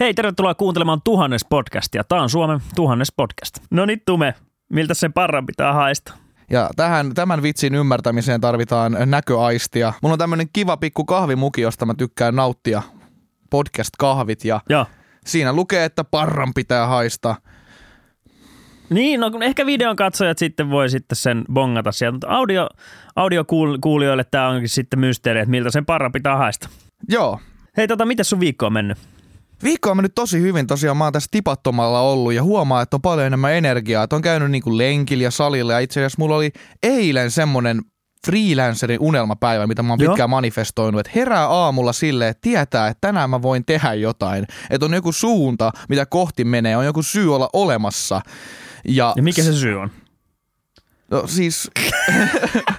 Hei, tervetuloa kuuntelemaan tuhannes podcastia. Tämä on Suomen tuhannes podcast. No niin, Tume, miltä sen parran pitää haista? Ja tähän, tämän vitsin ymmärtämiseen tarvitaan näköaistia. Mulla on tämmönen kiva pikku kahvimuki, josta mä tykkään nauttia podcast-kahvit. Ja Joo. siinä lukee, että parran pitää haista. Niin, no ehkä videon katsojat sitten voi sitten sen bongata sieltä, mutta audio, audiokuulijoille tämä onkin sitten mysteeri, että miltä sen parran pitää haista. Joo. Hei, tota, miten sun viikko on mennyt? Viikko on mennyt tosi hyvin. Tosiaan mä oon tässä tipattomalla ollut ja huomaa, että on paljon enemmän energiaa. Että on käynyt niinku lenkillä ja salilla ja itse asiassa mulla oli eilen semmonen freelancerin unelmapäivä, mitä mä oon Joo. pitkään manifestoinut, että herää aamulla silleen, että tietää, että tänään mä voin tehdä jotain, että on joku suunta, mitä kohti menee, on joku syy olla olemassa. Ja, Ja mikä se syy on? No siis,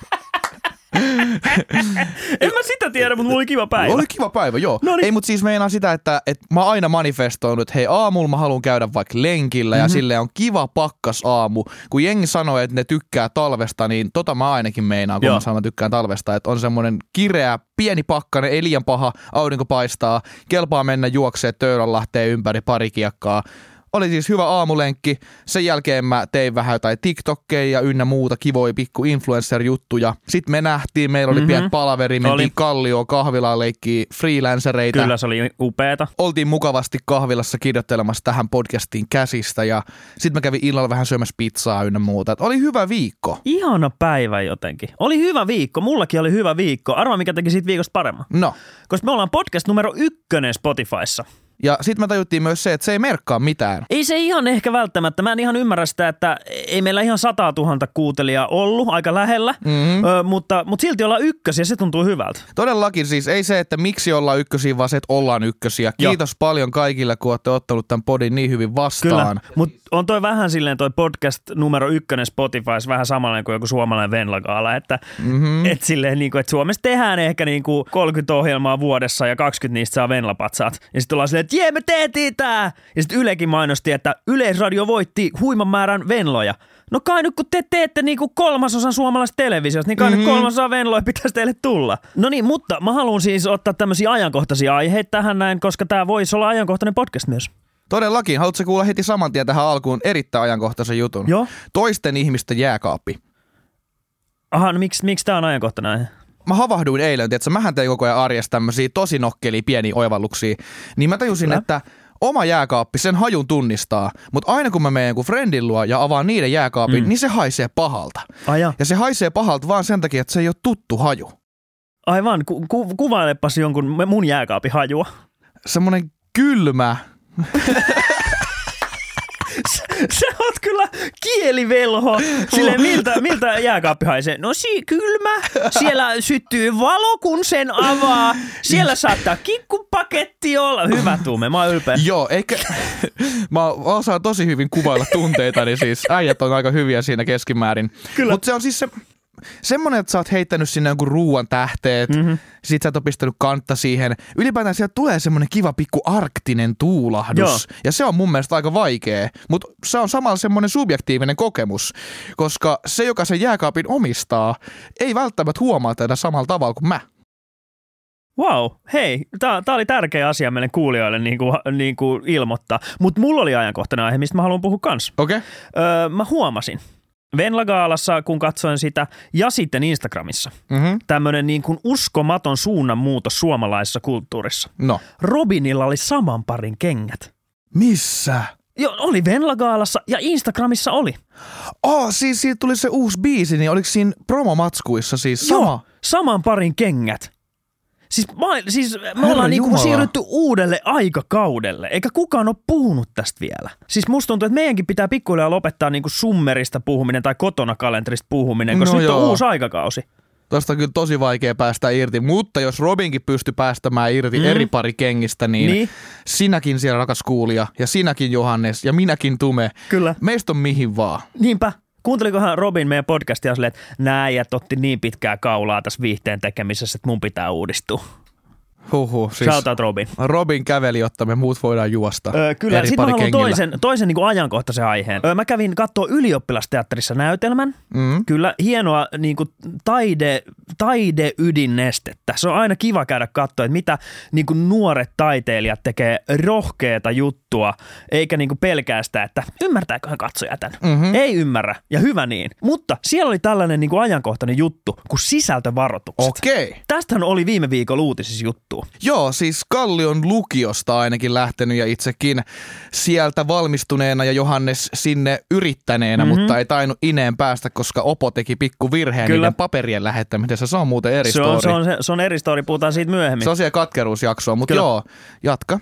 En mä sitä tiedä, mutta mulla oli kiva päivä. oli kiva päivä, joo. No niin. Ei, mutta siis meinaa sitä, että, että mä aina manifestoinut, että hei aamulla mä haluan käydä vaikka lenkillä Mhm. ja sille on kiva pakkas aamu. Kun jengi sanoo, että ne tykkää talvesta, niin tota mä ainakin meinaan, kun Joo. mä sanon, että tykkään talvesta. Että on semmoinen kireä, pieni pakkanen, ei liian paha, aurinko paistaa, kelpaa mennä juokseen Töölönlahteen ympäri pari kiekkaa. Oli siis hyvä aamulenkki. Sen jälkeen mä tein vähän jotain TikTokkeja ja ynnä muuta kivoja pikku influencer-juttuja. Sitten me nähtiin, meillä oli Mhm. mm-hmm. pieni palaveri, mentiin Oli. Kallioon kahvilaan leikkiä freelancereita. Kyllä se oli upeeta. Oltiin mukavasti kahvilassa kirjoittelemassa tähän podcastiin käsistä ja sitten mä kävin illalla vähän syömässä pizzaa ynnä muuta. Et oli hyvä viikko. Ihana päivä jotenkin. Oli hyvä viikko, mullakin oli hyvä viikko. Arvaa, mikä teki siitä viikosta paremman. No. Koska me ollaan podcast numero ykkönen Spotifyssa. Ja sitten me tajuttiin myös se, että se ei merkkaa mitään. Ei se ihan ehkä välttämättä. Mä en ihan ymmärrä sitä, että ei meillä ihan 100 000 kuuntelijaa ollut aika lähellä, Mm-hmm. ö, mutta, mutta silti ollaan ykkösiä, se tuntuu hyvältä. Todellakin siis ei se, että miksi ollaan ykkösiä, vaan se, että ollaan ykkösiä. Joo. Kiitos paljon kaikille, kun olette ottanut tämän podin niin hyvin vastaan. Kyllä, mutta on toi vähän silleen toi podcast numero ykkönen Spotifys vähän samanlainen kuin joku suomalainen Venlagaala, että Mm-hmm. et silleen niin kuin, että Suomessa tehdään ehkä niin kuin 30 ohjelmaa vuodessa ja 20 niistä saa Venlapatsaat. Ja sitten ollaan silleen, että jee me tehtiin tää! Ja sitten Ylekin mainosti, että Yleisradio voitti huiman määrän Venloja. No kai nyt kun te teette niinku kolmasosan suomalaisesta televisiosta, niin kai mm-hmm. nyt kolmasosa Venloja pitäisi teille tulla. No niin, mutta mä haluan siis ottaa tämmöisiä ajankohtaisia aiheita tähän näin, koska tämä voisi olla ajankohtainen podcast myös. Todellakin. Haluatko kuulla heti saman tien tähän alkuun erittäin ajankohtaisen jutun? Joo. Toisten ihmisten jääkaappi. Aha, no miksi, miksi tämä on ajankohtainen aihe? Mä havahduin eilen, että mähän tein koko ajan arjessa tämmöisiä tosi nokkelia pieniä oivalluksia, niin mä tajusin, Kyllä. että oma jääkaappi, sen hajun tunnistaa, mutta aina kun mä menen jonkun friendin luo ja avaan niiden jääkaapin, mm. niin se haisee pahalta. Aja. Ja se haisee pahalta vaan sen takia, että se ei ole tuttu haju. Aivan, ku, ku, kuvailepas jonkun mun jääkaapin hajua. Semmoinen kylmä, Sä oot kyllä kielivelho. Sille miltä, miltä jääkaappi haisee? No si, kylmä. Siellä syttyy valo, kun sen avaa. Siellä saattaa kikkupaketti olla. Hyvä Tuume, mä oon ylpeä. Joo, eikä... mä osaan tosi hyvin kuvailla tunteita, niin siis äijät on aika hyviä siinä keskimäärin. Mutta se on siis se, semmoinen, että sä oot heittänyt sinne jonkun ruuan tähteet, mm-hmm. sit sä oot pistänyt kantta siihen. Ylipäätään sieltä tulee semmoinen kiva pikku arktinen tuulahdus. Joo. Ja se on mun mielestä aika vaikea, mutta se on samalla semmoinen subjektiivinen kokemus, koska se, joka sen jääkaapin omistaa, ei välttämättä huomaa tätä samalla tavalla kuin mä. Wow, hei, tää oli tärkeä asia meille kuulijoille niin kuin, niin kuin ilmoittaa. Mutta mulla oli ajankohtainen aihe, mistä mä haluan puhua kans. Okei? Okay? Öö, mä huomasin Venlagaalassa, kun katsoin sitä, ja sitten Instagramissa, Mm-hmm. tämmöinen niin kuin uskomaton suunnanmuutos suomalaisessa kulttuurissa. No. Robinilla oli saman parin kengät. Missä? Joo, oli Venlagaalassa ja Instagramissa oli. Oh, siis siitä tuli se uusi biisi, niin oliko siinä promomatskuissa siis sama? Joo, saman parin kengät. Siis, mä, siis me Herra ollaan niinku siirrytty uudelle aikakaudelle, eikä kukaan ole puhunut tästä vielä. Siis musta tuntuu, että meidänkin pitää pikkuhiljaa lopettaa niinku summerista puhuminen tai kotona kalenterista puhuminen, koska No nyt on joo. uusi aikakausi. Tosta on kyllä tosi vaikea päästä irti, mutta jos Robinkin pystyy päästämään irti Mm. eri pari kengistä, niin, Niin. niin sinäkin siellä rakas kuulija, ja sinäkin Johannes, ja minäkin Tume, Kyllä. meistä on mihin vaan. Niinpä. Kuuntelikohan Robin meidän podcastia silleen, että nää äijät otti niin pitkää kaulaa tässä viihteen tekemisessä, että mun pitää uudistua. Huhu, siis Shout out Robin. Robin käveli, jotta me muut voidaan juosta. Öö, kyllä, sitten mä haluan toisen, toisen niin kuin ajankohtaisen aiheen. Öö, mä kävin katsoa ylioppilasteatterissa näytelmän. Mm. Kyllä, hienoa niin kuin taide, taideydinnestettä. Se on aina kiva käydä katsoa, että mitä niin kuin nuoret taiteilijat tekee rohkeata juttua, eikä niin kuin pelkää sitä, että ymmärtääköhän katsoja tämän. Mhm. Ei ymmärrä, ja hyvä niin. Mutta siellä oli tällainen niin kuin ajankohtainen juttu kuin sisältövaroitukset. Okei. Tästähän oli viime viikolla uutisissa juttu. Joo, siis Kallion lukiosta ainakin lähtenyt ja itsekin sieltä valmistuneena ja Johannes sinne yrittäneenä, Mhm. mm-hmm. mutta ei tainnut ineen päästä, koska Opo teki pikku virheen Kyllä. niiden paperien lähettämisessä. Se on muuten eri Se story. on, se, on, se, se on eri story, puhutaan siitä myöhemmin. se on siellä katkeruusjaksoa, mutta Kyllä. joo, jatka.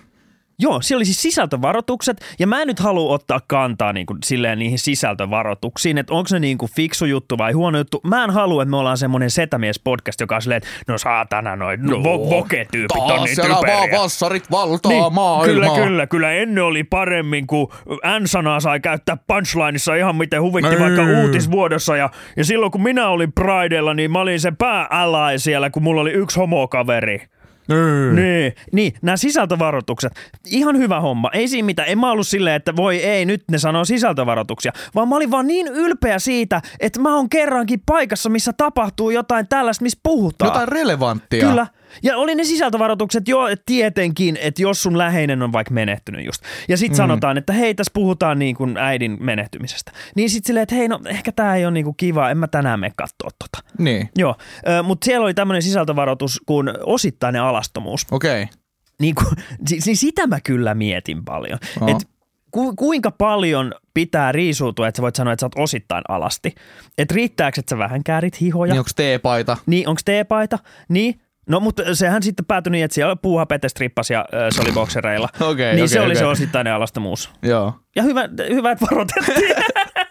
Joo, siellä oli siis sisältövaroitukset, ja mä en nyt halua ottaa kantaa niin kuin, silleen niihin sisältövaroituksiin, että onko se niin kuin fiksu juttu vai huono juttu. Mä en halua, että me ollaan semmoinen setämies-podcast, joka on silleen, että no saatana noin no, vo- voke-tyypit on niin siellä vaan typeriä. vassarit valtaa Niin, maailmaa. kyllä, kyllä, kyllä. Ennen oli paremmin, kun N-sanaa sai käyttää punchlineissa ihan miten huvitti Niin. vaikka uutisvuodossa. Ja, ja silloin kun minä olin Pridella, niin mä olin se pää siellä, kun mulla oli yksi homokaveri. Niin. Niin, niin, nämä sisältövaroitukset. Ihan hyvä homma. Ei siinä mitään. En mä ollut silleen, että voi ei, nyt ne sanoo sisältövaroituksia. Vaan mä olin vaan niin ylpeä siitä, että mä oon kerrankin paikassa, missä tapahtuu jotain tällaista, missä puhutaan. Jotain relevanttia. Kyllä. Ja oli ne sisältövaroitukset jo että tietenkin, että jos sun läheinen on vaikka menehtynyt just. Ja sitten mm. sanotaan, että hei, tässä puhutaan niin kuin äidin menehtymisestä. Niin sitten silleen, että hei, no ehkä tämä ei ole niin kuin kiva, en mä tänään mene katsoa tota. Niin, Joo, mutta siellä oli tämmöinen sisältövaroitus kuin osittainen alastomuus. okei. Okay. Niin, kuin, siis sitä mä kyllä mietin paljon. Joo. Et ku, kuinka paljon pitää riisuutua, että sä voit sanoa, että sä oot osittain alasti. Että riittääkö, että sä vähän käärit hihoja? Niin onko teepaita? Niin, onko teepaita? Niin. No, mutta sehän sitten päätyi niin, että siellä puuha Pete strippasi ja ö, se oli boksereilla. Okei, niin okei, se oli okei. se osittainen alastomuus. Joo. Ja hyvä, hyvä että varoitettiin.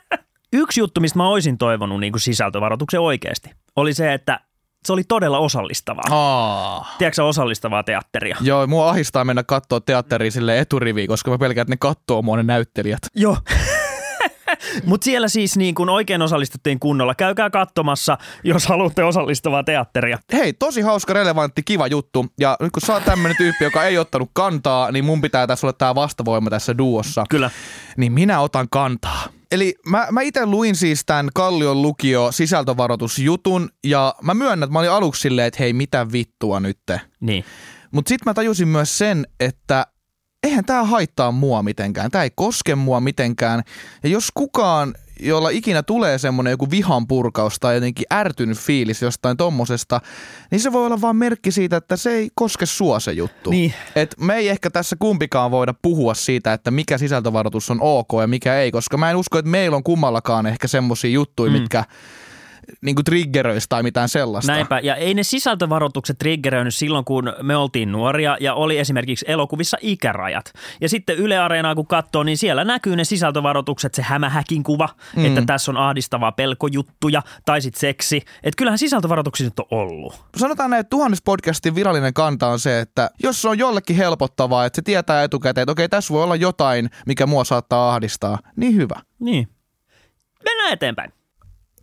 Yksi juttu, mistä mä olisin toivonut niin kuin sisältövaroituksen oikeasti, oli se, että se oli todella osallistavaa. Aa. Tiedätkö osallistavaa teatteria? Joo, mua ahistaa mennä katsoa teatteria sille eturiviin, koska mä pelkään, että ne kattoo mua ne näyttelijät. Joo. Mutta siellä siis niin kun oikein osallistuttiin kunnolla. Käykää katsomassa, jos haluatte osallistavaa teatteria. Hei, tosi hauska, relevantti, kiva juttu. Ja nyt kun sä oot tämmönen tyyppi, joka ei ottanut kantaa, niin mun pitää tässä olla tää vastavoima tässä duossa. Kyllä. Niin minä otan kantaa. Eli mä, mä itse luin siis tämän Kallion lukio sisältövaroitusjutun ja mä myönnän, että mä olin aluksi silleen, että hei mitä vittua nytte. Niin. Mutta sitten mä tajusin myös sen, että eihän tämä haittaa mua mitenkään. Tämä ei koske mua mitenkään. Ja jos kukaan, jolla ikinä tulee semmoinen joku vihan purkaus tai jotenkin ärtynyt fiilis jostain tommosesta, niin se voi olla vaan merkki siitä, että se ei koske sua se juttu. Niin. Et me ei ehkä tässä kumpikaan voida puhua siitä, että mikä sisältövaroitus on ok ja mikä ei, koska mä en usko, että meillä on kummallakaan ehkä semmosia juttuja, mm. mitkä niinku triggeröisi tai mitään sellaista. Näinpä. Ja ei ne sisältövaroitukset triggeröinyt silloin, kun me oltiin nuoria ja oli esimerkiksi elokuvissa ikärajat. Ja sitten Yle Areenaa kun katsoo, niin siellä näkyy ne sisältövaroitukset, se hämähäkin kuva, mm. että tässä on ahdistavaa pelkojuttuja tai sitten seksi. Että kyllähän sisältövaroituksia nyt on ollut. sanotaan näin, että tuhannes podcastin virallinen kanta on se, että jos se on jollekin helpottavaa, että se tietää etukäteen, että okei, tässä voi olla jotain, mikä mua saattaa ahdistaa, niin hyvä. Niin. Mennään eteenpäin.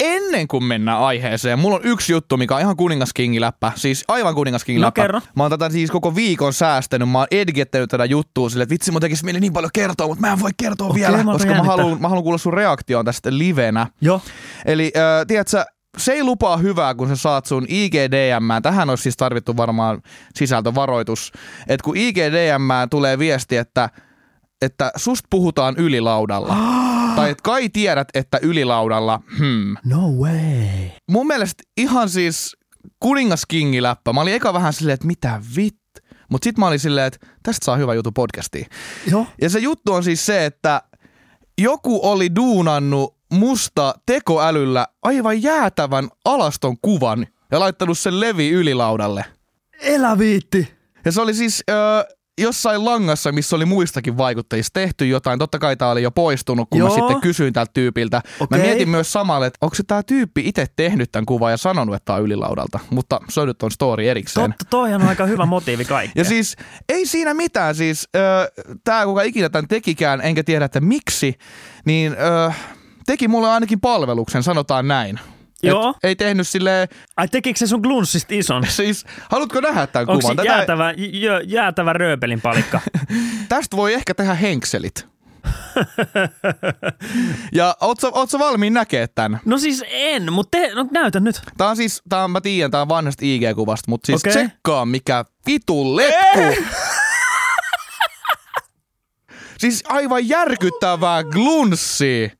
Ennen kuin mennään aiheeseen, mulla on yksi juttu, mikä on ihan kuningaskingiläppä. Siis aivan kuningaskingiläppä. No kerro. Mä oon tätä siis koko viikon säästänyt. Mä oon edgettänyt tätä juttua silleen, että vitsi mun tekisi mieli niin paljon kertoa, mutta mä en voi kertoa Okei, vielä, mä koska mä haluan, mä haluan kuulla sun reaktioon tästä livenä. Joo. Eli äh, tiedätkö, se ei lupaa hyvää, kun sä saat sun IGDM. Tähän olisi siis tarvittu varmaan sisältövaroitus. Että kun IGDM tulee viesti, että, että susta puhutaan ylilaudalla. tai että kai tiedät, että ylilaudalla, hmm. No way. Mun mielestä ihan siis kuningaskingiläppä. Mä olin eka vähän silleen, että mitä vit. Mutta sitten mä olin silleen, että tästä saa hyvä juttu podcastiin. Joo. Ja se juttu on siis se, että joku oli duunannut musta tekoälyllä aivan jäätävän alaston kuvan ja laittanut sen levi ylilaudalle. Elä viitti. Ja se oli siis öö, jossain langassa, missä oli muistakin vaikuttajista tehty jotain. Totta kai tää oli jo poistunut, kun Joo. mä sitten kysyin tältä tyypiltä. Okei. Mä mietin myös samalla, että onko se tämä tyyppi itse tehnyt tämän kuvan ja sanonut, että tää on ylilaudalta. Mutta se on nyt on story erikseen. Totta, toihan on aika hyvä motiivi kaikkea. Ja siis ei siinä mitään, siis tämä kuka ikinä tämän tekikään, enkä tiedä, että miksi, niin öö, teki mulle ainakin palveluksen, sanotaan näin. Joo. ei tehnyt silleen, Ai tekikö se sun glunssista ison? siis haluatko nähdä tämän Onko kuvan? se jäätävä, jö, jäätävä rööpelin palikka? Tästä voi ehkä tehdä henkselit. ja oot sä, oot sä valmiin näkee tämän? No siis en, mutta te, no näytä nyt. Tää on siis, tää on, mä tiedän, tää on vanhasta IG-kuvasta, mutta siis okay. tsekkaa mikä vitu letku. siis aivan järkyttävää glunssi.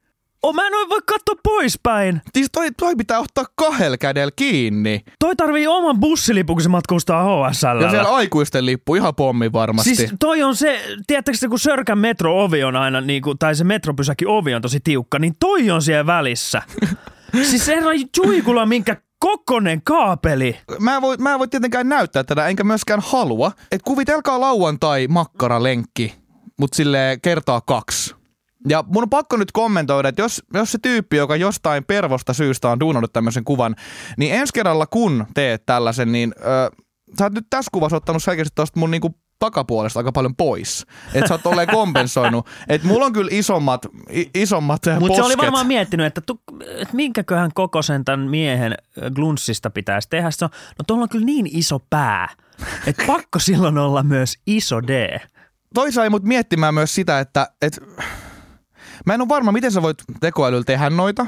Oh, mä en voi katsoa poispäin. Siis toi, toi pitää ottaa kahdella kädellä kiinni. Toi tarvii oman bussilipun, kun se matkustaa HSL. Ja siellä aikuisten lippu ihan pommi varmasti. Siis toi on se, tiedättekö se, kun Sörkän metro-ovi on aina, niin kuin, tai se metropysäkin ovi on tosi tiukka, niin toi on siellä välissä. siis herra Juikula, minkä kokonen kaapeli. Mä en, voi, mä en voi tietenkään näyttää tätä, enkä myöskään halua. Et kuvitelkaa lauantai makkaralenkki, mutta sille kertaa kaksi. Ja mun on pakko nyt kommentoida, että jos, jos se tyyppi, joka jostain pervosta syystä on duunannut tämmöisen kuvan, niin ensi kerralla kun teet tällaisen, niin ö, sä oot nyt tässä kuvassa ottanut selkeästi tuosta mun niinku takapuolesta aika paljon pois. Että sä oot tolleen kompensoinut. Että mulla on kyllä isommat, isommat Mutta se oli varmaan miettinyt, että, tu, että minkäköhän kokoisen tämän miehen glunssista pitäisi tehdä. Se on, no tuolla on kyllä niin iso pää, että pakko silloin olla myös iso D. toi sai mut miettimään myös sitä, että et, mä en ole varma, miten sä voit tekoälyllä tehdä noita.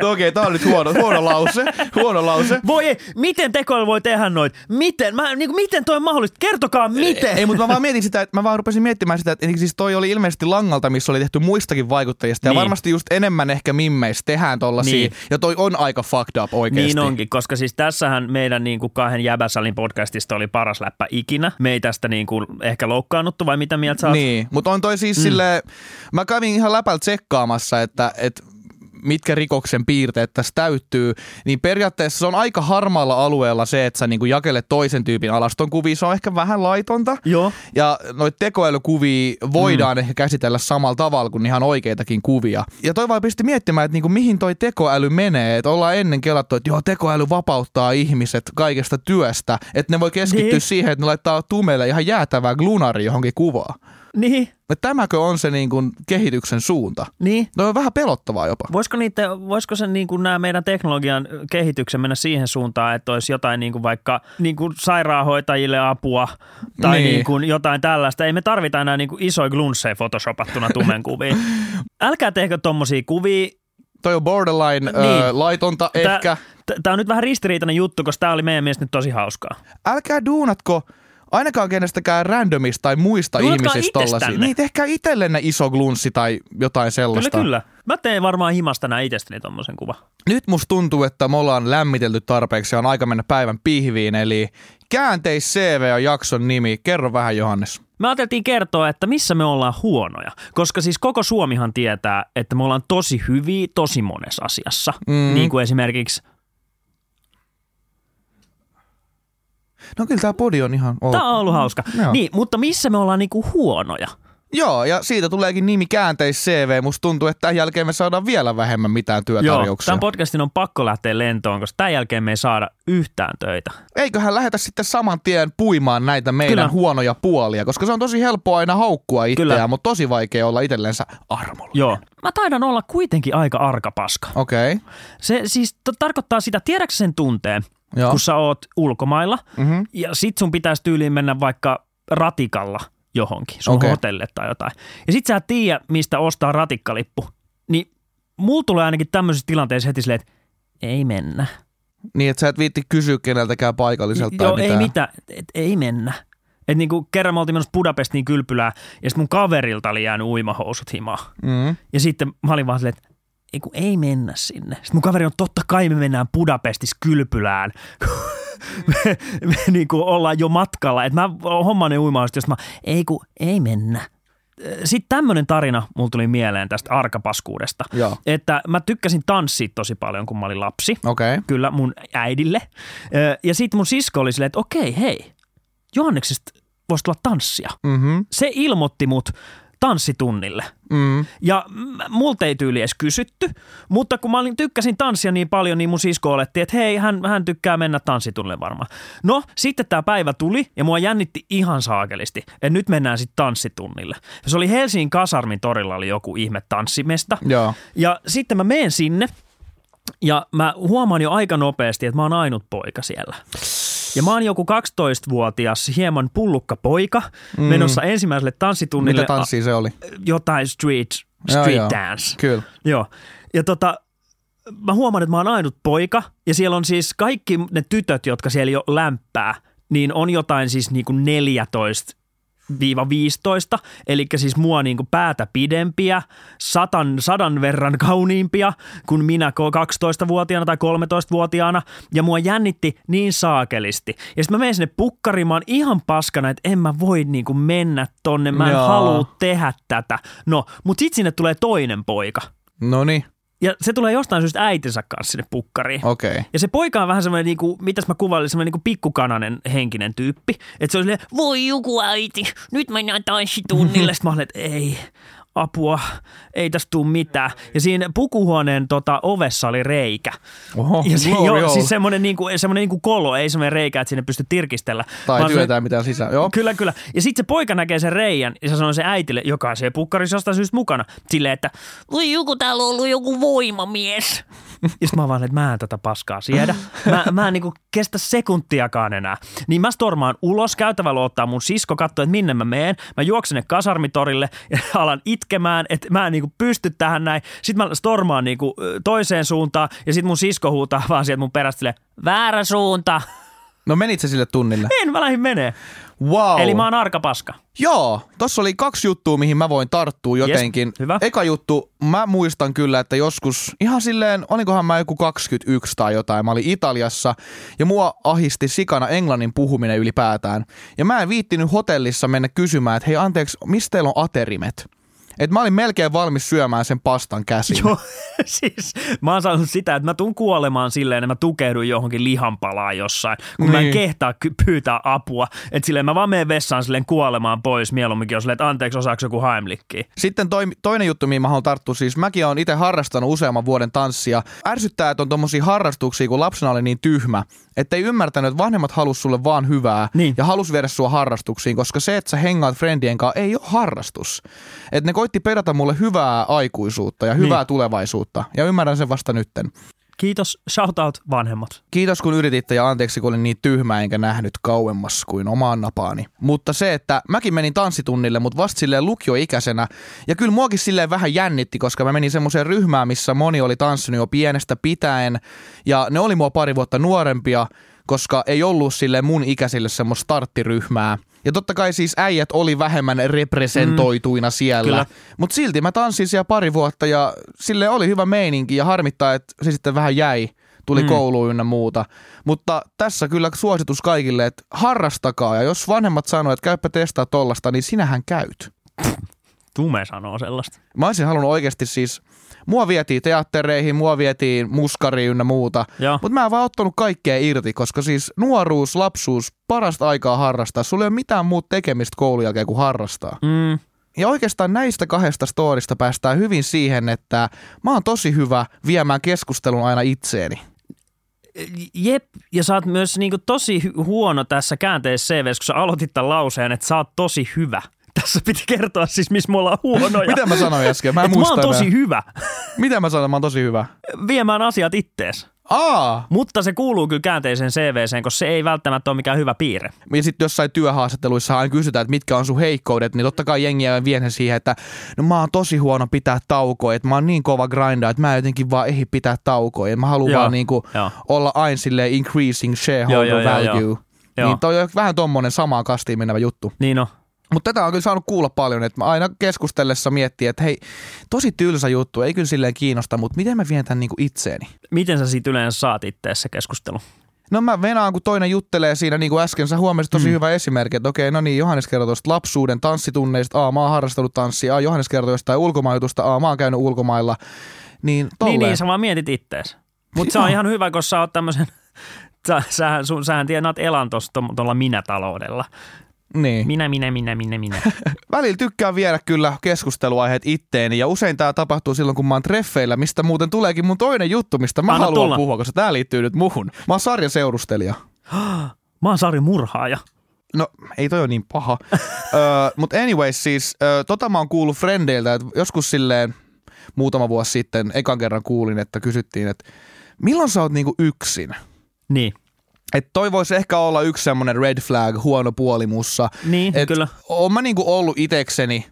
No Okei, okay, tää on nyt huono, huono lause. Huono lause. Voi ei, miten tekoäly voi tehdä noit? Miten? Mä, niin kuin, miten toi on mahdollista? Kertokaa miten. Ei, mutta mä vaan mietin sitä, että mä vaan rupesin miettimään sitä, että siis toi oli ilmeisesti langalta, missä oli tehty muistakin vaikuttajista. Ja Niin. varmasti just enemmän ehkä mimmeistä tehdään tollasia. Niin. Ja toi on aika fucked up oikeesti. Niin onkin, koska siis tässähän meidän niin kuin kahden jäbäsalin podcastista oli paras läppä ikinä. Me ei tästä niin kuin ehkä loukkaannuttu vai mitä mieltä sä oot? Niin, mutta on toi siis mm. silleen, mä kävin ihan läpältä tsekkaamassa, että, että mitkä rikoksen piirteet tässä täyttyy, niin periaatteessa se on aika harmaalla alueella se, että sä niinku jakelet toisen tyypin alaston kuvia, se on ehkä vähän laitonta. Joo. Ja noita tekoälykuvia voidaan mm. ehkä käsitellä samalla tavalla kuin ihan oikeitakin kuvia. Ja toi vaan pisti miettimään, että niinku mihin toi tekoäly menee. Että ollaan ennen kelattu, että joo, tekoäly vapauttaa ihmiset kaikesta työstä. Että ne voi keskittyä Niin. siihen, että ne laittaa tumeille ihan jäätävää glunari johonkin kuvaan. Niin, Että tämäkö on se niin kuin kehityksen suunta? niin. Toi on vähän pelottavaa jopa. Voisiko, niitä, voisiko se niin kuin nämä meidän teknologian kehityksen mennä siihen suuntaan, että olisi jotain niin kuin vaikka niin kuin sairaanhoitajille apua tai Niin. niin. Kuin jotain tällaista. Ei me tarvita enää niin kuin isoja glunsseja photoshopattuna tumenkuviin. Älkää tehkö tommosia kuvia. Toi on borderline niin. Öö, laitonta Tää- ehkä. Tämä on nyt vähän ristiriitainen juttu, koska tämä oli meidän mielestä nyt tosi hauskaa. Älkää duunatko ainakaan kenestäkään randomista tai muista Duunatkaa ihmisistä tollasia. Niin, tehkää itsellenne iso glunssi tai jotain Kyllä, sellaista. kyllä. Mä teen varmaan himasta nää itsestäni tommosen kuva. Nyt musta tuntuu, että me ollaan lämmitelty tarpeeksi ja on aika mennä päivän pihviin. Eli käänteis CV on jakson nimi. Kerro vähän Johannes. Me ajateltiin kertoa, että missä me ollaan huonoja, koska siis koko Suomihan tietää, että me ollaan tosi hyviä tosi monessa asiassa. Mm. Niin kuin esimerkiksi, No kyllä tää podi on ihan ok. tämä on ollut hauska. Joo. Niin, mutta missä me ollaan niinku huonoja? Joo, ja siitä tuleekin nimi käänteis CV. Musta tuntuu, että tämän jälkeen me saadaan vielä vähemmän mitään työtarjouksia. tämän podcastin on pakko lähteä lentoon, koska tämän jälkeen me ei saada yhtään töitä. Eiköhän lähetä sitten saman tien puimaan näitä meidän Kyllä. huonoja puolia, koska se on tosi helppoa aina haukkua itseään, Kyllä. mutta tosi vaikea olla itsellensä armolla. Joo. Mä taidan olla kuitenkin aika arkapaska. Okei, okay. Se siis t- tarkoittaa sitä, tiedätkö sen tunteen, Joo. kun sä oot ulkomailla Mhm. ja sit sun pitäisi tyyliin mennä vaikka ratikalla johonkin, sun okay. hotelle tai jotain. Ja sit sä et tiedä, mistä ostaa ratikkalippu. Niin mulla tulee ainakin tämmöisessä tilanteessa heti silleen, että ei mennä. Niin, että sä et viitti kysyä keneltäkään paikalliselta Joo, tai ei mitään. mitään, et, ei mennä. Et niinku kerran me oltiin menossa Budapestiin kylpylään ja sitten mun kaverilta oli jäänyt uimahousut himaa. Mm. Ja sitten mä olin vaan silleen, että ei kun ei mennä sinne. Sitten mun kaveri on, totta kai me mennään Budapestissa kylpylään. me, me niin kuin ollaan jo matkalla. Että mä hommaan ne uimahousut, jos mä, ei kun ei mennä. Sitten tämmöinen tarina mulla tuli mieleen tästä arkapaskuudesta. Joo. Että mä tykkäsin tanssia tosi paljon, kun mä olin lapsi. Okei. Okay. Kyllä mun äidille. Ja sitten mun sisko oli silleen, että okei, hei, Johanneksesta voisi tulla tanssia Mm-hmm. se ilmoitti mut tanssitunnille. Mm. Ja multa ei tyyli edes kysytty, mutta kun mä olin, tykkäsin tanssia niin paljon, niin mun sisko oletti, että hei, hän, hän tykkää mennä tanssitunnille varmaan. No, sitten tämä päivä tuli ja mua jännitti ihan saakelisti, että nyt mennään sitten tanssitunnille. Se oli Helsingin Kasarmin torilla oli joku ihme tanssimesta. Joo. Ja sitten mä menen sinne ja mä huomaan jo aika nopeasti, että mä oon ainut poika siellä. Ja mä oon joku 12-vuotias, hieman pullukka poika, mm. menossa ensimmäiselle tanssitunnille. Mitä tanssia se oli? Jotain street, Joo, street joo. dance. Kyllä. Joo. Ja tota, mä huomaan, että mä oon ainut poika ja siellä on siis kaikki ne tytöt, jotka siellä jo lämpää, niin on jotain siis niinku 14 15, eli siis mua niinku päätä pidempiä, satan, sadan verran kauniimpia kuin minä 12-vuotiaana tai 13-vuotiaana, ja mua jännitti niin saakelisti. Ja sitten mä menen sinne oon ihan paskana, että en mä voi niinku mennä tonne, mä en Joo. halua tehdä tätä. No, mutta sitten sinne tulee toinen poika. No niin, Ja se tulee jostain syystä äitinsä kanssa sinne pukkariin. okei. Okay. Ja se poika on vähän semmoinen, niinku, mitäs mä kuvailin, semmoinen niinku pikkukananen henkinen tyyppi. Että se on silleen, voi joku äiti, nyt mennään tanssitunnille. Sitten mä olin, että ei, apua, ei tästä tule mitään. Ja siinä pukuhuoneen tota, ovessa oli reikä. Oho, ja se, joo, siis semmoinen, niinku, semmoinen niinku kolo, ei semmoinen reikä, että sinne pystyy tirkistellä. Tai vaan se- työtään mitään sisään. Joo. Kyllä, kyllä. Ja sitten se poika näkee sen reijän ja se sanoo se äitille, joka on siellä pukkarissa jostain syystä mukana, silleen, että voi joku täällä on ollut joku voimamies. Ja sitten mä vaan, että mä en tätä paskaa siedä. Mä, mä en niinku kestä sekuntiakaan enää. Niin mä stormaan ulos, käytävällä ottaa mun sisko, katsoo, että minne mä meen. Mä juoksen sinne kasarmitorille ja alan itkemään, että mä en niinku pysty tähän näin. Sitten mä stormaan niinku toiseen suuntaan ja sitten mun sisko huutaa vaan sieltä mun perästä silleen, väärä suunta. No menit sä sille tunnille? En, mä lähdin menee. Wow. Eli mä oon arka paska. Joo, tossa oli kaksi juttua, mihin mä voin tarttua jotenkin. hyvä. Eka juttu, mä muistan kyllä, että joskus ihan silleen, olinkohan mä joku 21 tai jotain, mä olin Italiassa ja mua ahisti sikana englannin puhuminen ylipäätään. Ja mä en viittinyt hotellissa mennä kysymään, että hei anteeksi, mistä teillä on aterimet? Et mä olin melkein valmis syömään sen pastan käsin. Joo, siis mä oon sanonut sitä, että mä tuun kuolemaan silleen, että mä tukehdun johonkin lihanpalaan jossain, kun niin. mä en Niin. kehtaa pyytää apua. Että silleen mä vaan menen vessaan silleen kuolemaan pois mieluumminkin, jos että anteeksi, osaako joku Heimlikkiä. Sitten toi, toinen juttu, mihin mä haluan tarttua, siis mäkin olen itse harrastanut useamman vuoden tanssia. Ärsyttää, että on tommosia harrastuksia, kun lapsena oli niin tyhmä, että ei ymmärtänyt, että vanhemmat halus sulle vaan hyvää Niin. ja halus viedä sua harrastuksiin, koska se, että sä hengaat friendien kanssa, ei ole harrastus. Että ne koitti pedata mulle hyvää aikuisuutta ja hyvää Niin. tulevaisuutta ja ymmärrän sen vasta nytten. Kiitos, shout out vanhemmat. Kiitos kun yrititte ja anteeksi kun olin niin tyhmä enkä nähnyt kauemmas kuin omaan napaani. Mutta se, että mäkin menin tanssitunnille, mutta vasta silleen lukioikäisenä. Ja kyllä muakin silleen vähän jännitti, koska mä menin semmoiseen ryhmään, missä moni oli tanssinut jo pienestä pitäen. Ja ne oli mua pari vuotta nuorempia, koska ei ollut sille mun ikäisille semmoista starttiryhmää. Ja totta kai siis äijät oli vähemmän representoituina mm, siellä. Mutta silti mä tanssin siellä pari vuotta ja sille oli hyvä meininki ja harmittaa, että se sitten vähän jäi. Tuli mm. kouluun ynnä muuta. Mutta tässä kyllä suositus kaikille, että harrastakaa. Ja jos vanhemmat sanoo, että käypä testaa tollasta, niin sinähän käyt. Tume sanoo sellaista. Mä olisin halunnut oikeasti siis, mua vietiin teattereihin, mua vietiin muskariin ynnä muuta. Mutta mä en vaan ottanut kaikkea irti, koska siis nuoruus, lapsuus, parasta aikaa harrastaa. Sulla ei ole mitään muuta tekemistä koulun jälkeen kuin harrastaa. Mm, Ja oikeastaan näistä kahdesta storista päästään hyvin siihen, että mä oon tosi hyvä viemään keskustelun aina itseeni. Jep, ja sä oot myös niinku tosi huono tässä käänteessä CVs, kun sä aloitit tämän lauseen, että sä oot tosi hyvä. Tässä piti kertoa siis, missä me ollaan huonoja. Mitä mä sanoin äsken? Mä en mä oon tosi hyvä Mitä mä sanoin? Mä oon tosi hyvä. viemään asiat ittees. Aa! Mutta se kuuluu kyllä käänteiseen CVseen, koska se ei välttämättä ole mikään hyvä piirre. Ja sitten jossain työhaastatteluissa aina kysytään, että mitkä on sun heikkoudet, niin totta kai jengiä vie siihen, että no mä oon tosi huono pitää taukoa, että mä oon niin kova grinda, että mä en jotenkin vaan ehdi pitää taukoa, ja mä haluan Joo, vaan niinku olla aina silleen increasing shareholder Joo, joo, value. joo. Joo. Niin toi on vähän tommonen samaan kastiin menevä juttu. Niin no. Mutta tätä on kyllä saanut kuulla paljon, että mä aina keskustellessa miettii, että hei, tosi tylsä juttu, ei kyllä silleen kiinnosta, mutta miten mä vien tämän niinku itseeni? Miten sä siitä yleensä saat itteessä keskustelu? No mä venaan, kun toinen juttelee siinä, niin kuin äsken sä huomasit tosi mm. hyvä esimerkki, että okei, no niin, Johannes kertoo tuosta lapsuuden tanssitunneista, aa, mä oon harrastanut tanssia, aa, Johannes kertoo jostain ulkomajutusta, aa, mä oon käynyt ulkomailla, niin tolleen. Niin, niin, sä vaan mietit ittees. Mutta se on ihan hyvä, koska sä oot tämmöisen, sä, sähän, sun, sähän tiedät elan tuolla minä-taloudella. Niin. Minä, minä, minä, minä, minä. Välillä tykkään viedä kyllä keskusteluaiheet itteeni ja usein tämä tapahtuu silloin, kun mä oon treffeillä, mistä muuten tuleekin mun toinen juttu, mistä mä Anna haluan tulla. puhua, koska tää liittyy nyt muhun. Mä oon sarjaseurustelija. Mä oon Sari Murhaaja. No, ei toi ole niin paha. öö, Mutta anyways, siis öö, tota mä oon kuullut frendeiltä, että joskus silleen muutama vuosi sitten ekan kerran kuulin, että kysyttiin, että milloin sä oot niinku yksin? Niin. Että toi voisi ehkä olla yksi semmoinen red flag, huono puoli mussa. Niin, Et kyllä. Oon mä niinku ollut itekseni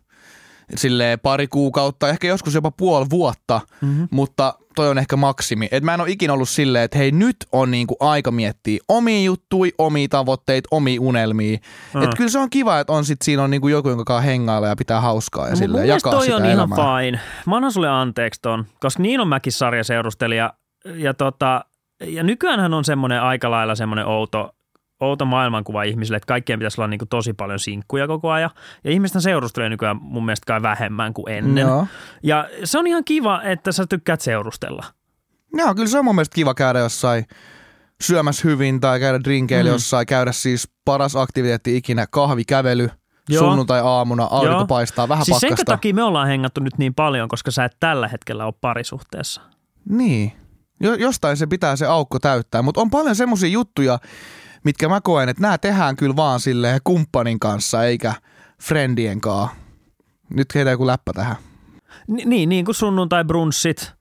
sille pari kuukautta, ehkä joskus jopa puoli vuotta, mm-hmm. mutta toi on ehkä maksimi. Et mä en ole ikinä ollut silleen, että hei nyt on niinku aika miettiä omia juttui, omia tavoitteita, omia unelmia. Mm. Et kyllä se on kiva, että on sit siinä on niinku joku, jonka kanssa hengailla ja pitää hauskaa ja No, mielestä jakaa toi sitä on elämää. ihan fine. Mä annan sulle anteeksi ton, koska niin on mäkin sarjaseurustelija. Ja, tota, ja nykyäänhän on semmoinen aika lailla semmoinen outo, outo maailmankuva ihmisille, että kaikkien pitäisi olla niin kuin tosi paljon sinkkuja koko ajan. Ja ihmisten seurustelee nykyään mun mielestä kai vähemmän kuin ennen. Joo. Ja se on ihan kiva, että sä tykkäät seurustella. Joo, kyllä se on mun mielestä kiva käydä jossain syömässä hyvin tai käydä drinkeillä mm. jossain, käydä siis paras aktiviteetti ikinä, kahvikävely, Joo. sunnuntai-aamuna, aurinko Joo. paistaa, vähän Siis pakkasta. takia me ollaan hengattu nyt niin paljon, koska sä et tällä hetkellä ole parisuhteessa. Niin. Jo, jostain se pitää se aukko täyttää, mutta on paljon semmoisia juttuja, mitkä mä koen, että nämä tehdään kyllä vaan silleen kumppanin kanssa eikä friendien kanssa. Nyt heitä joku läppä tähän. Ni- niin, niin kuin sunnuntai brunssit,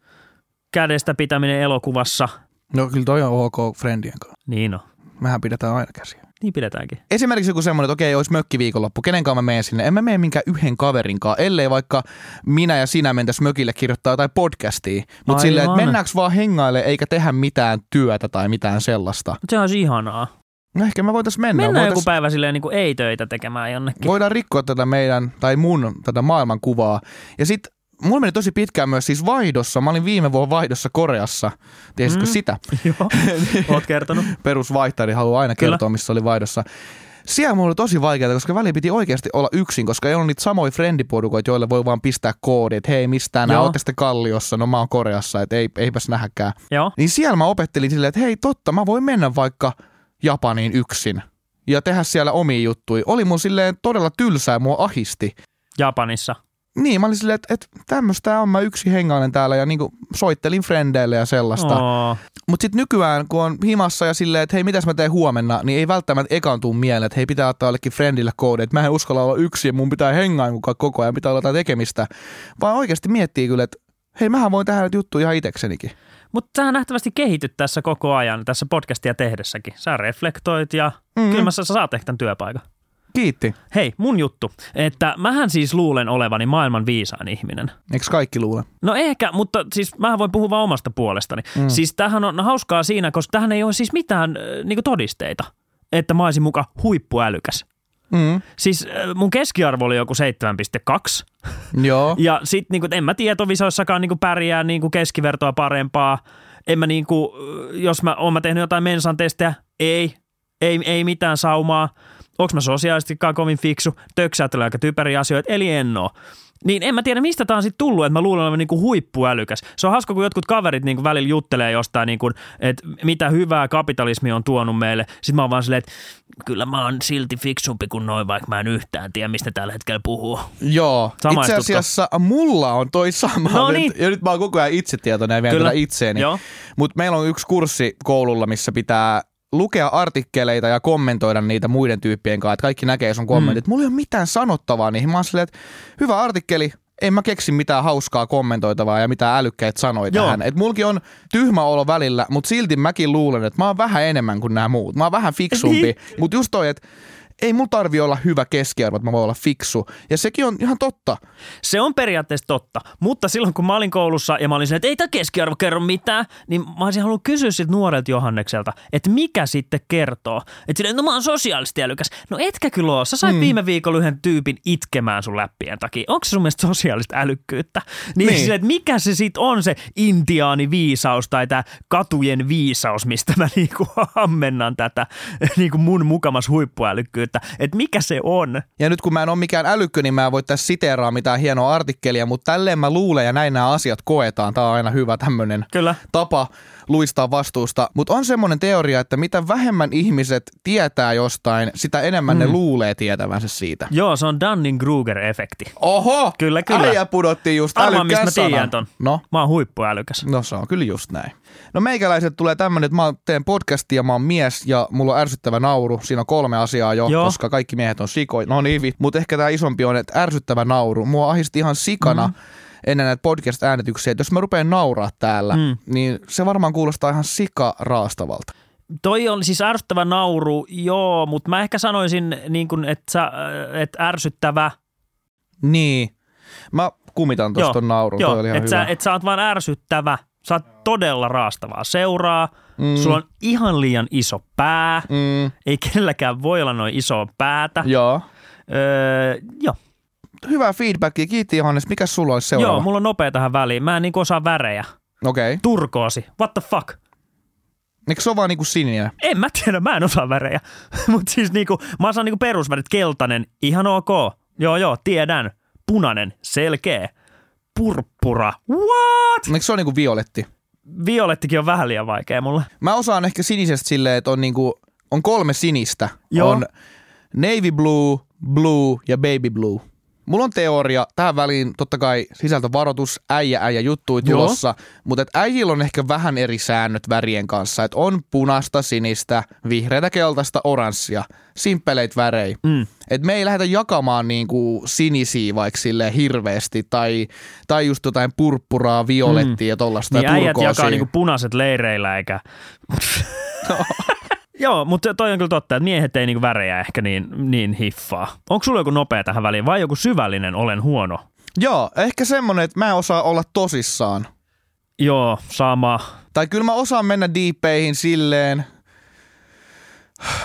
kädestä pitäminen elokuvassa. No kyllä toi on ok friendien kanssa. Niin on. Mehän pidetään aina käsiä. Niin pidetäänkin. Esimerkiksi joku semmoinen, että okei, olisi mökkiviikonloppu, kenen kanssa mä menen sinne. En mä mene minkään yhden kaverin kanssa, ellei vaikka minä ja sinä mentäisi mökille kirjoittaa jotain podcastia. Mutta silleen, että mennäänkö vaan hengaille eikä tehdä mitään työtä tai mitään sellaista. Se olisi ihanaa. No ehkä me voitaisiin mennä. Mennään Voitais- joku päivä silleen niin kuin ei-töitä tekemään jonnekin. voidaan rikkoa tätä meidän, tai mun, tätä maailmankuvaa. Ja sitten mulla meni tosi pitkään myös siis vaihdossa. Mä olin viime vuonna vaihdossa Koreassa. Tiesitkö mm. sitä? Joo, oot kertonut. Perusvaihtari haluaa aina Kyllä. kertoa, missä oli vaihdossa. Siellä mulla oli tosi vaikeaa, koska väliin piti oikeasti olla yksin, koska ei ollut niitä samoja friendiporukoita, joille voi vaan pistää koodi, että hei, mistä nää, Joo. ootte sitten Kalliossa, no mä oon Koreassa, että ei, eipäs nähäkään. Joo. Niin siellä mä opettelin silleen, että hei totta, mä voin mennä vaikka Japaniin yksin ja tehdä siellä omia juttuja. Oli mun silleen todella tylsää, mua ahisti. Japanissa. Niin, mä olin silleen, että, että tämmöistä on, mä yksi hengailen täällä ja niinku soittelin frendeille ja sellaista. Oo. Mutta sitten nykyään, kun on himassa ja silleen, että hei, mitäs mä teen huomenna, niin ei välttämättä ekaan tuu mieleen, että hei, pitää ottaa jollekin friendille koodi, että mä en uskalla olla yksin, mun pitää hengaa mukaan koko ajan, pitää olla jotain tekemistä. Vaan oikeasti miettii kyllä, että hei, mähän voin tehdä näitä juttuja ihan iteksenikin. Mutta sä nähtävästi kehityt tässä koko ajan, tässä podcastia tehdessäkin. Sä reflektoit ja Mhm. mm. kyllä sä saat ehkä tämän työpaikan. Kiitti. Hei, mun juttu, että mähän siis luulen olevani maailman viisaan ihminen. Eikö kaikki luule? No ehkä, mutta siis mähän voin puhua vaan omasta puolestani. Mm. Siis tämähän on hauskaa siinä, koska tähän ei ole siis mitään äh, niinku todisteita, että mä olisin muka huippuälykäs. Mm. Siis äh, mun keskiarvo oli joku 7,2 Joo. ja sit niinku, en mä tietovisoissakaan niinku pärjää niinku keskivertoa parempaa. En mä niinku, äh, jos mä oon mä tehnyt jotain mensan testejä, ei, ei, ei mitään saumaa. Onko mä sosiaalistikaan kovin fiksu, töksäyttelen aika typeriä asioita, eli en oo. Niin en mä tiedä, mistä tää on sitten tullut, että mä luulen olevan niinku huippuälykäs. Se on hauska, kun jotkut kaverit niinku välillä juttelee jostain, niinku, että mitä hyvää kapitalismi on tuonut meille. Sitten mä oon vaan silleen, että kyllä mä oon silti fiksumpi kuin noin, vaikka mä en yhtään tiedä, mistä tällä hetkellä puhuu. Joo. Itse asiassa mulla on toi sama. No niin. Ja nyt mä oon koko ajan itsetietoinen ja vien Kyllä. tätä itseeni. Mutta meillä on yksi kurssi koululla, missä pitää lukea artikkeleita ja kommentoida niitä muiden tyyppien kanssa, että kaikki näkee sun kommentit. Mm. Mulla ei ole mitään sanottavaa niihin. Mä oon silleen, että hyvä artikkeli, en mä keksi mitään hauskaa kommentoitavaa ja mitään älykkäitä sanoja Joo. tähän. Et mulki on tyhmä olo välillä, mutta silti mäkin luulen, että mä oon vähän enemmän kuin nämä muut. Mä oon vähän fiksumpi, mutta just toi, että ei mulla tarvi olla hyvä keskiarvo, että mä voin olla fiksu. Ja sekin on ihan totta. Se on periaatteessa totta, mutta silloin kun mä olin koulussa ja mä olin silleen, että ei tämä keskiarvo kerro mitään, niin mä olisin halunnut kysyä siltä nuorelta Johannekselta, että mikä sitten kertoo. Että silleen, no mä oon sosiaalisesti älykäs. No etkä kyllä oo. Sä sait hmm. viime viikolla yhden tyypin itkemään sun läppien takia. Onko se sun mielestä sosiaalista älykkyyttä? Niin, Niin. niin. Silleen, että mikä se sitten on se intiaani viisaus tai tämä katujen viisaus, mistä mä niinku ammennan tätä niinku mun mukamas huippuälykkyyttä. Että mikä se on? Ja nyt kun mä en ole mikään älykkö, niin mä en voi tässä siteeraa mitään hienoa artikkelia, mutta tälleen mä luulen ja näin nämä asiat koetaan. Tämä on aina hyvä tämmöinen Kyllä. tapa luistaa vastuusta. Mutta on semmoinen teoria, että mitä vähemmän ihmiset tietää jostain, sitä enemmän mm. ne luulee tietävänsä siitä. Joo, se on Dunning-Kruger-efekti. Oho! Kyllä, kyllä. Äijä pudotti just Arvaa, mistä mä tiedän ton. No, Mä oon huippuälykäs. no se on kyllä just näin. No meikäläiset tulee tämmönen, että mä teen podcastia, mä oon mies ja mulla on ärsyttävä nauru. Siinä on kolme asiaa jo, Joo. koska kaikki miehet on sikoja. No niin, mutta ehkä tämä isompi on, että ärsyttävä nauru. Mua ahisti ihan sikana. Mm ennen näitä podcast-äänityksiä, että jos mä rupean nauraa täällä, Mm. niin se varmaan kuulostaa ihan sika raastavalta. Toi on siis ärsyttävä nauru, joo, mutta mä ehkä sanoisin, niin kun, että, sä, että ärsyttävä. Niin. Mä kumitan tuosta naurun, toi joo, oli ihan että hyvä. sä, et sä oot vaan ärsyttävä. Sä oot todella raastavaa seuraa. Mm. Sulla on ihan liian iso pää. Mm, Ei kenelläkään voi olla noin isoa päätä. joo. Öö, joo. Hyvää feedbackia. Kiitti Johannes. Mikä sulla olisi seuraava? joo, mulla on nopea tähän väliin. Mä en niin osaa värejä. Okei. Okay. Turkoosi. What the fuck? Eikö se ole vaan niinku sininen? En mä tiedä, mä en osaa värejä. Mutta siis niinku, mä osaan niinku perusvärit. Keltainen, ihan ok. Joo, joo, tiedän. Punainen, selkeä. Purppura, what? Eikö se ole niinku violetti? Violettikin on vähän liian vaikea mulle. Mä osaan ehkä sinisestä silleen, että on, niinku, on kolme sinistä. Joo. On navy blue, blue ja baby blue. Mulla on teoria, tähän väliin totta kai sisältövaroitus, äijä äijä juttui Joo. tulossa, mutta et äijillä on ehkä vähän eri säännöt värien kanssa, että on punasta, sinistä, vihreätä, keltaista, oranssia, simppeleit värejä. Mm. Et me ei lähdetä jakamaan niinku sinisiä vaikka silleen hirveästi tai, tai just jotain purppuraa, violettia ja tollaista Niin ja äijät jakaa niinku punaiset leireillä eikä... Joo, mutta toi on kyllä totta, että miehet ei niinku värejä ehkä niin, niin hiffaa. Onko sulla joku nopea tähän väliin vai joku syvällinen olen huono? Joo, ehkä semmonen, että mä en osaa olla tosissaan. Joo, sama. Tai kyllä mä osaan mennä diippeihin silleen,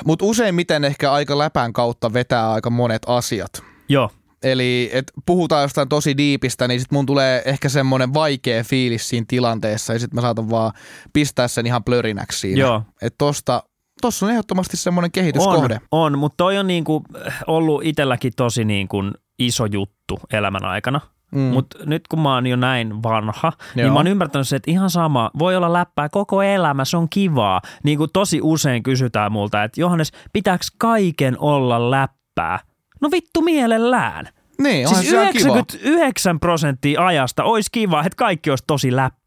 mutta useimmiten ehkä aika läpän kautta vetää aika monet asiat. Joo, Eli et puhutaan jostain tosi diipistä, niin sit mun tulee ehkä semmoinen vaikea fiilis siinä tilanteessa ja sit mä saatan vaan pistää sen ihan plörinäksi siinä. Joo. Et tosta, tossa on ehdottomasti semmoinen on, kehityskohde. on mutta toi on niinku ollut itselläkin tosi niinku iso juttu elämän aikana. Mm. Mutta nyt kun mä oon jo näin vanha, Joo. niin Joo. mä oon ymmärtänyt se, että ihan sama, voi olla läppää koko elämä, se on kivaa. Niin kuin tosi usein kysytään multa, että Johannes, pitääkö kaiken olla läppää? No vittu mielellään. Niin, Siis se ihan kiva. 99 prosenttia ajasta olisi kiva, että kaikki olisi tosi läppää.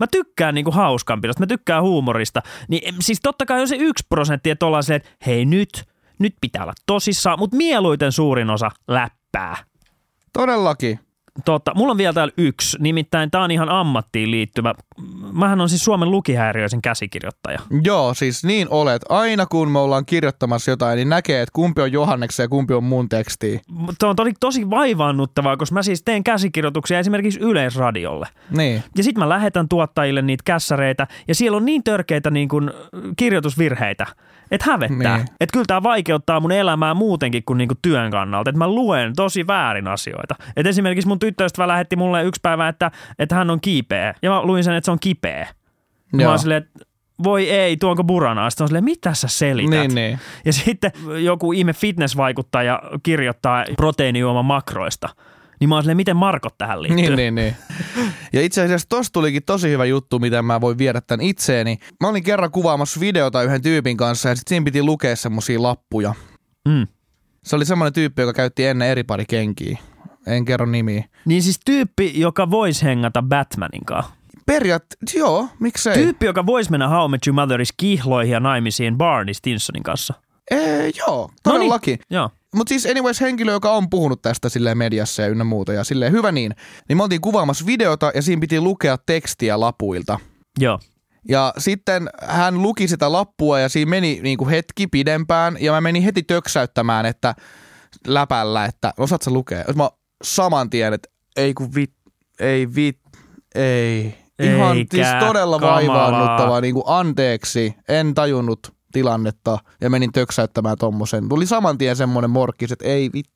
Mä tykkään niinku hauskanpidosta, mä tykkään huumorista. Niin siis totta kai on se yksi prosentti, että ollaan silleen, että hei nyt, nyt pitää olla tosissaan, mutta mieluiten suurin osa läppää. Todellakin. Totta, mulla on vielä täällä yksi, nimittäin tää on ihan ammattiin liittyvä. Mähän on siis Suomen lukihäiriöisen käsikirjoittaja. Joo, siis niin olet. Aina kun me ollaan kirjoittamassa jotain, niin näkee, että kumpi on Johanneksen ja kumpi on mun tekstiä. Mutta on tosi, tosi vaivaannuttavaa, koska mä siis teen käsikirjoituksia esimerkiksi Yleisradiolle. Niin. Ja sitten mä lähetän tuottajille niitä kässäreitä, ja siellä on niin törkeitä niin kun, kirjoitusvirheitä, että hävettää. Niin. Että kyllä tämä vaikeuttaa mun elämää muutenkin kuin, niin kuin työn kannalta. Että mä luen tosi väärin asioita. Et esimerkiksi mun tyttöystävä lähetti mulle yksi päivä, että, että hän on kiipeä. Ja mä luin sen, että se on kipeä. Mä Joo. oon silleen, että voi ei, tuonko buranaa? Sitten on silleen, mitä sä selität? Niin, niin. Ja sitten joku ihme fitnessvaikuttaja kirjoittaa proteiinijuoman makroista. Niin mä oon silleen, miten Markot tähän liittyy? Niin, niin, niin. Ja itse asiassa tosta tulikin tosi hyvä juttu, mitä mä voin viedä tän itseeni. Mä olin kerran kuvaamassa videota yhden tyypin kanssa ja sit siinä piti lukea semmosia lappuja. Mm. Se oli semmoinen tyyppi, joka käytti ennen eri pari kenkiä. En kerro nimiä. Niin siis tyyppi, joka voisi hengata Batmanin kanssa. Periaatteessa, joo, miksei. Tyyppi, joka voisi mennä How Met Your Motheris kihloihin ja naimisiin Barney Stinsonin kanssa. Ee, joo, todellakin. Joo. Mutta siis anyways henkilö, joka on puhunut tästä silleen mediassa ja ynnä muuta ja silleen hyvä niin. Niin me oltiin kuvaamassa videota ja siinä piti lukea tekstiä lapuilta. Joo. Ja sitten hän luki sitä lappua ja siinä meni niin kuin hetki pidempään ja mä menin heti töksäyttämään, että läpällä, että osaat sä lukea? Mä saman tien, että ei kun vit, ei vit, ei. Ihan Eikä siis todella kamalaa. vaivaannuttavaa, niin kuin anteeksi, en tajunnut tilannetta ja menin töksäyttämään tommosen. Tuli saman tien semmonen morkkis, että ei vit.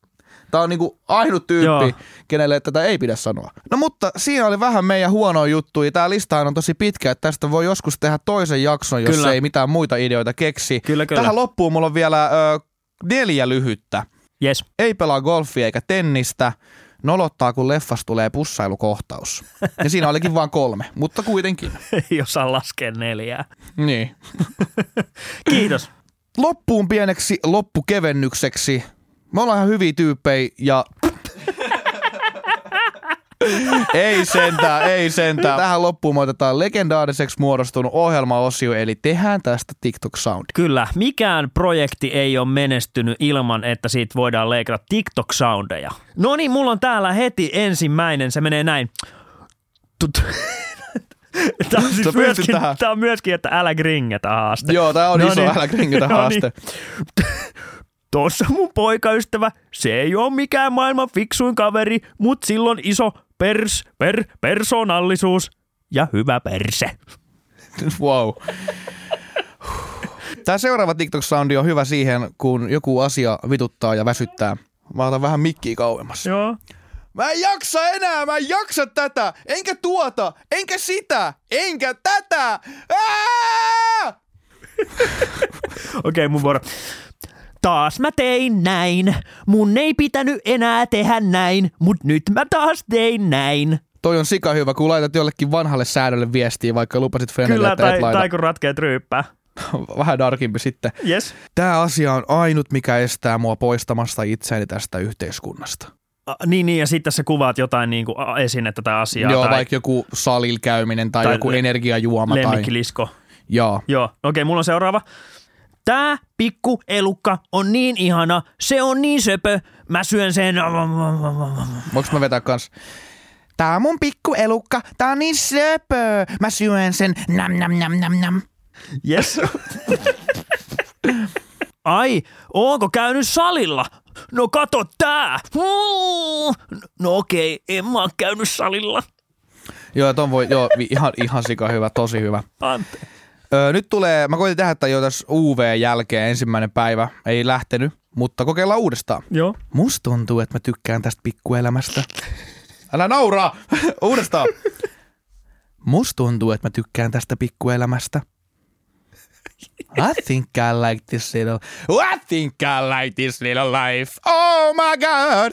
Tää on niinku ainut tyyppi, Joo. Kenelle tätä ei pidä sanoa. No mutta siinä oli vähän meidän huonoa juttuja. Tää listahan on tosi pitkä, että tästä voi joskus tehdä toisen jakson, jos Kyllä. ei mitään muita ideoita keksi. Kyllä, kyllä. Tähän loppuun mulla on vielä ö, neljä lyhyttä. Yes. Ei pelaa golfia eikä tennistä. nolottaa, kun leffas tulee pussailukohtaus. Ja siinä olikin vain kolme, mutta kuitenkin. Ei osaa laskea neljää. Niin. Kiitos. Loppuun pieneksi loppukevennykseksi. Me ollaan ihan hyviä tyyppejä ja ei sentään, ei sentään. Tähän loppuun me otetaan legendaariseksi muodostunut ohjelmaosio, eli tehdään tästä TikTok-sound. Kyllä, mikään projekti ei ole menestynyt ilman, että siitä voidaan leikata TikTok-soundeja. No niin, mulla on täällä heti ensimmäinen, se menee näin. Tut. Tämä on, siis myöskin, tämä on myöskin, että älä gringetä haaste. Joo, tää on No iso, niin. älä kringitä No haaste. niin. Tossa mun poikaystävä, se ei ole mikään maailman fiksuin kaveri, mut silloin iso pers, per, persoonallisuus ja hyvä perse. Wow. Tämä seuraava TikTok-soundi on hyvä siihen, kun joku asia vituttaa ja väsyttää. Mä otan vähän mikkiä kauemmas. Joo. Mä en jaksa enää, mä en jaksa tätä, enkä tuota, enkä sitä, enkä tätä. Okei, mun vuoro. Taas mä tein näin. Mun ei pitänyt enää tehdä näin, mut nyt mä taas tein näin. Toi on sika hyvä, kun laitat jollekin vanhalle säädölle viestiä, vaikka lupasit Frenelle, Kyllä, että et tai, laita. tai kun ratkeet ryyppää. Vähän darkimpi sitten. Yes. Tämä asia on ainut, mikä estää mua poistamasta itseäni tästä yhteiskunnasta. Niin, niin, ja sitten sä kuvaat jotain niin kuin esinettä tai asiaa. Joo, tai vaikka joku salil käyminen tai, tai joku energiajuoma. Tai... lemmikkilisko. Joo. Joo, okei, mulla on seuraava. Tää pikku elukka on niin ihana, se on niin söpö, mä syön sen. Voinko mä vetää kans? Tää on mun pikku elukka, tää on niin söpö. Mä syön sen nam nam nam nam nam. Yes. Ai, onko käynyt salilla? No kato tää. No okei, en mä oo käynyt salilla. Joo, ton voi, joo, ihan, ihan sika hyvä, tosi hyvä. Ante. Öö, nyt tulee, mä koitin tehdä tämän jo tässä UV-jälkeen ensimmäinen päivä, ei lähtenyt, mutta kokeillaan uudestaan. Joo. Musta tuntuu, että mä tykkään tästä pikkuelämästä. Älä nauraa! uudestaan. Musta tuntuu, että mä tykkään tästä pikkuelämästä. I think I like this little... I think I like this little life. Oh my god!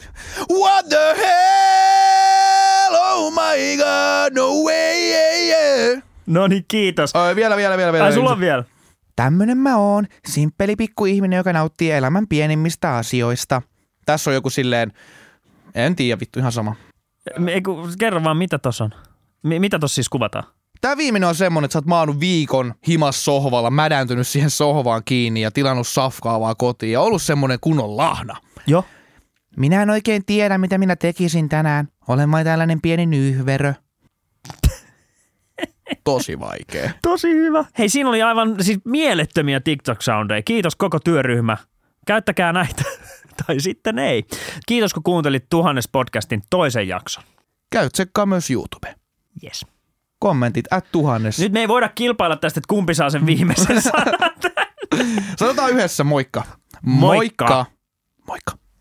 What the hell? Oh my god! No way! Yeah, yeah. No niin, kiitos. Oi, vielä, vielä, vielä, vielä. Ai, sulla on vielä. Tämmönen mä oon, simppeli pikku ihminen, joka nauttii elämän pienimmistä asioista. Tässä on joku silleen, en tiedä vittu, ihan sama. Ei, kun Kerro vaan, mitä tossa on. Mi- mitä tossa siis kuvataan? Tää viimeinen on semmonen, että sä oot maannut viikon himas sohvalla, mädäntynyt siihen sohvaan kiinni ja tilannut safkaa vaan kotiin ja ollut semmonen kunnon lahna. Joo. Minä en oikein tiedä, mitä minä tekisin tänään. Olen vain tällainen pieni nyhverö. Tosi vaikea. Tosi hyvä. Hei, siinä oli aivan siis mielettömiä TikTok-soundeja. Kiitos koko työryhmä. Käyttäkää näitä. tai sitten ei. Kiitos kun kuuntelit tuhannes podcastin toisen jakson. Käy tsekkaa myös YouTube. Yes. Kommentit at tuhannes. Nyt me ei voida kilpailla tästä, että kumpi saa sen viimeisen sanan. Sanotaan yhdessä moikka. Moikka. Moikka.